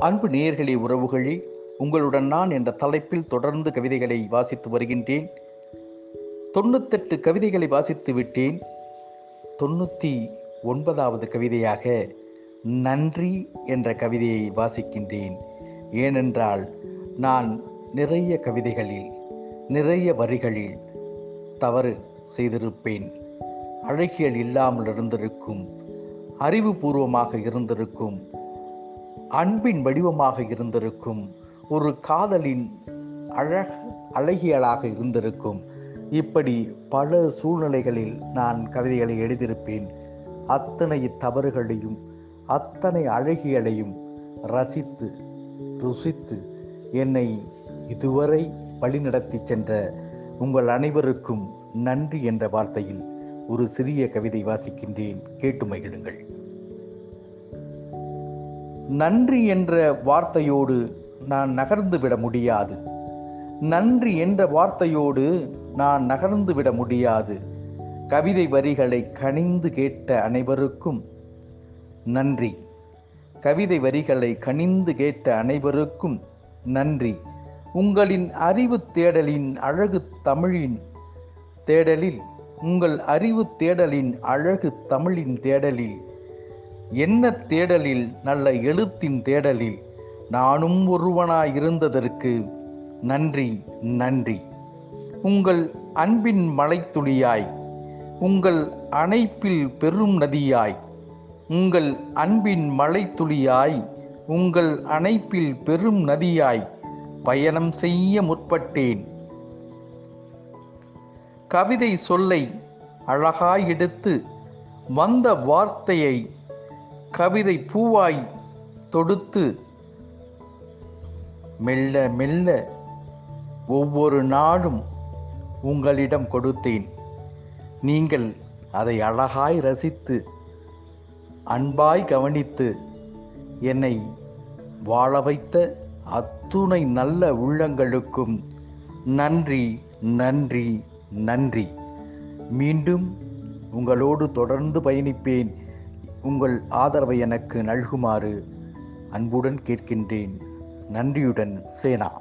அன்பு நேயர்களே உறவுகளே உங்களுடன் நான் என்ற தலைப்பில் தொடர்ந்து கவிதைகளை வாசித்து வருகின்றேன். தொண்ணூத்தெட்டு கவிதைகளை வாசித்து விட்டேன். தொண்ணூற்றி ஒன்பதாவது கவிதையாக நன்றி என்ற கவிதையை வாசிக்கின்றேன். ஏனென்றால் நான் நிறைய கவிதைகளில் நிறைய வரிகளில் தவறு செய்திருப்பேன். அழகியல் இல்லாமல் இருந்திருக்கும் அறிவுபூர்வமாக இருந்திருக்கும் அன்பின் வடிவமாக இருந்திருக்கும் ஒரு காதலின் அழக அழகியலாக இருந்திருக்கும். இப்படி பல சூழ்நிலைகளில் நான் கவிதைகளை எழுதியிருப்பேன். அத்தனை தவறுகளையும் அத்தனை அழகியலையும் ரசித்து ருசித்து என்னை இதுவரை வழிநடத்தி சென்ற உங்கள் அனைவருக்கும் நன்றி என்ற வார்த்தையில் ஒரு சிறிய கவிதை வாசிக்கின்றேன். கேட்டு மகிழுங்கள். நன்றி என்ற வார்த்தையோடு நான் நகர்ந்து விட முடியாது. நன்றி என்ற வார்த்தையோடு நான் நகர்ந்து விட முடியாது. கவிதை வரிகளை கனிந்து கேட்ட அனைவருக்கும் நன்றி. கவிதை வரிகளை கனிந்து கேட்ட அனைவருக்கும் நன்றி. உங்களின் அறிவு தேடலின் அழகு தமிழின் தேடலில் உங்கள் அறிவு தேடலின் அழகு தமிழின் தேடலில் என்ன தேடலில் நல்ல எழுத்தின் தேடலில் நானும் ஒருவனாயிருந்ததற்கு நன்றி நன்றி. உங்கள் அன்பின் மலைத்துளியாய் உங்கள் அணைப்பில் பெரும் நதியாய் உங்கள் அன்பின் மலைத்துளியாய் உங்கள் அணைப்பில் பெரும் நதியாய் பயணம் செய்ய முற்பட்டேன். கவிதை சொல்லை அழகாய் எடுத்து வந்த வார்த்தையை கவிதை பூவாய் தொடுத்து மெல்ல மெல்ல ஒவ்வொரு நாளும் உங்களிடம் கொடுத்தேன். நீங்கள் அதை அழகாய் ரசித்து அன்பாய் கவனித்து என்னை வாழ வைத்த அத்துணை நல்ல உள்ளங்களுக்கும் நன்றி நன்றி நன்றி. மீண்டும் உங்களோடு தொடர்ந்து பயணிப்பேன். உங்கள் ஆதரவை எனக்கு நல்குமாறு அன்புடன் கேட்கின்றேன். நன்றியுடன் சேனா.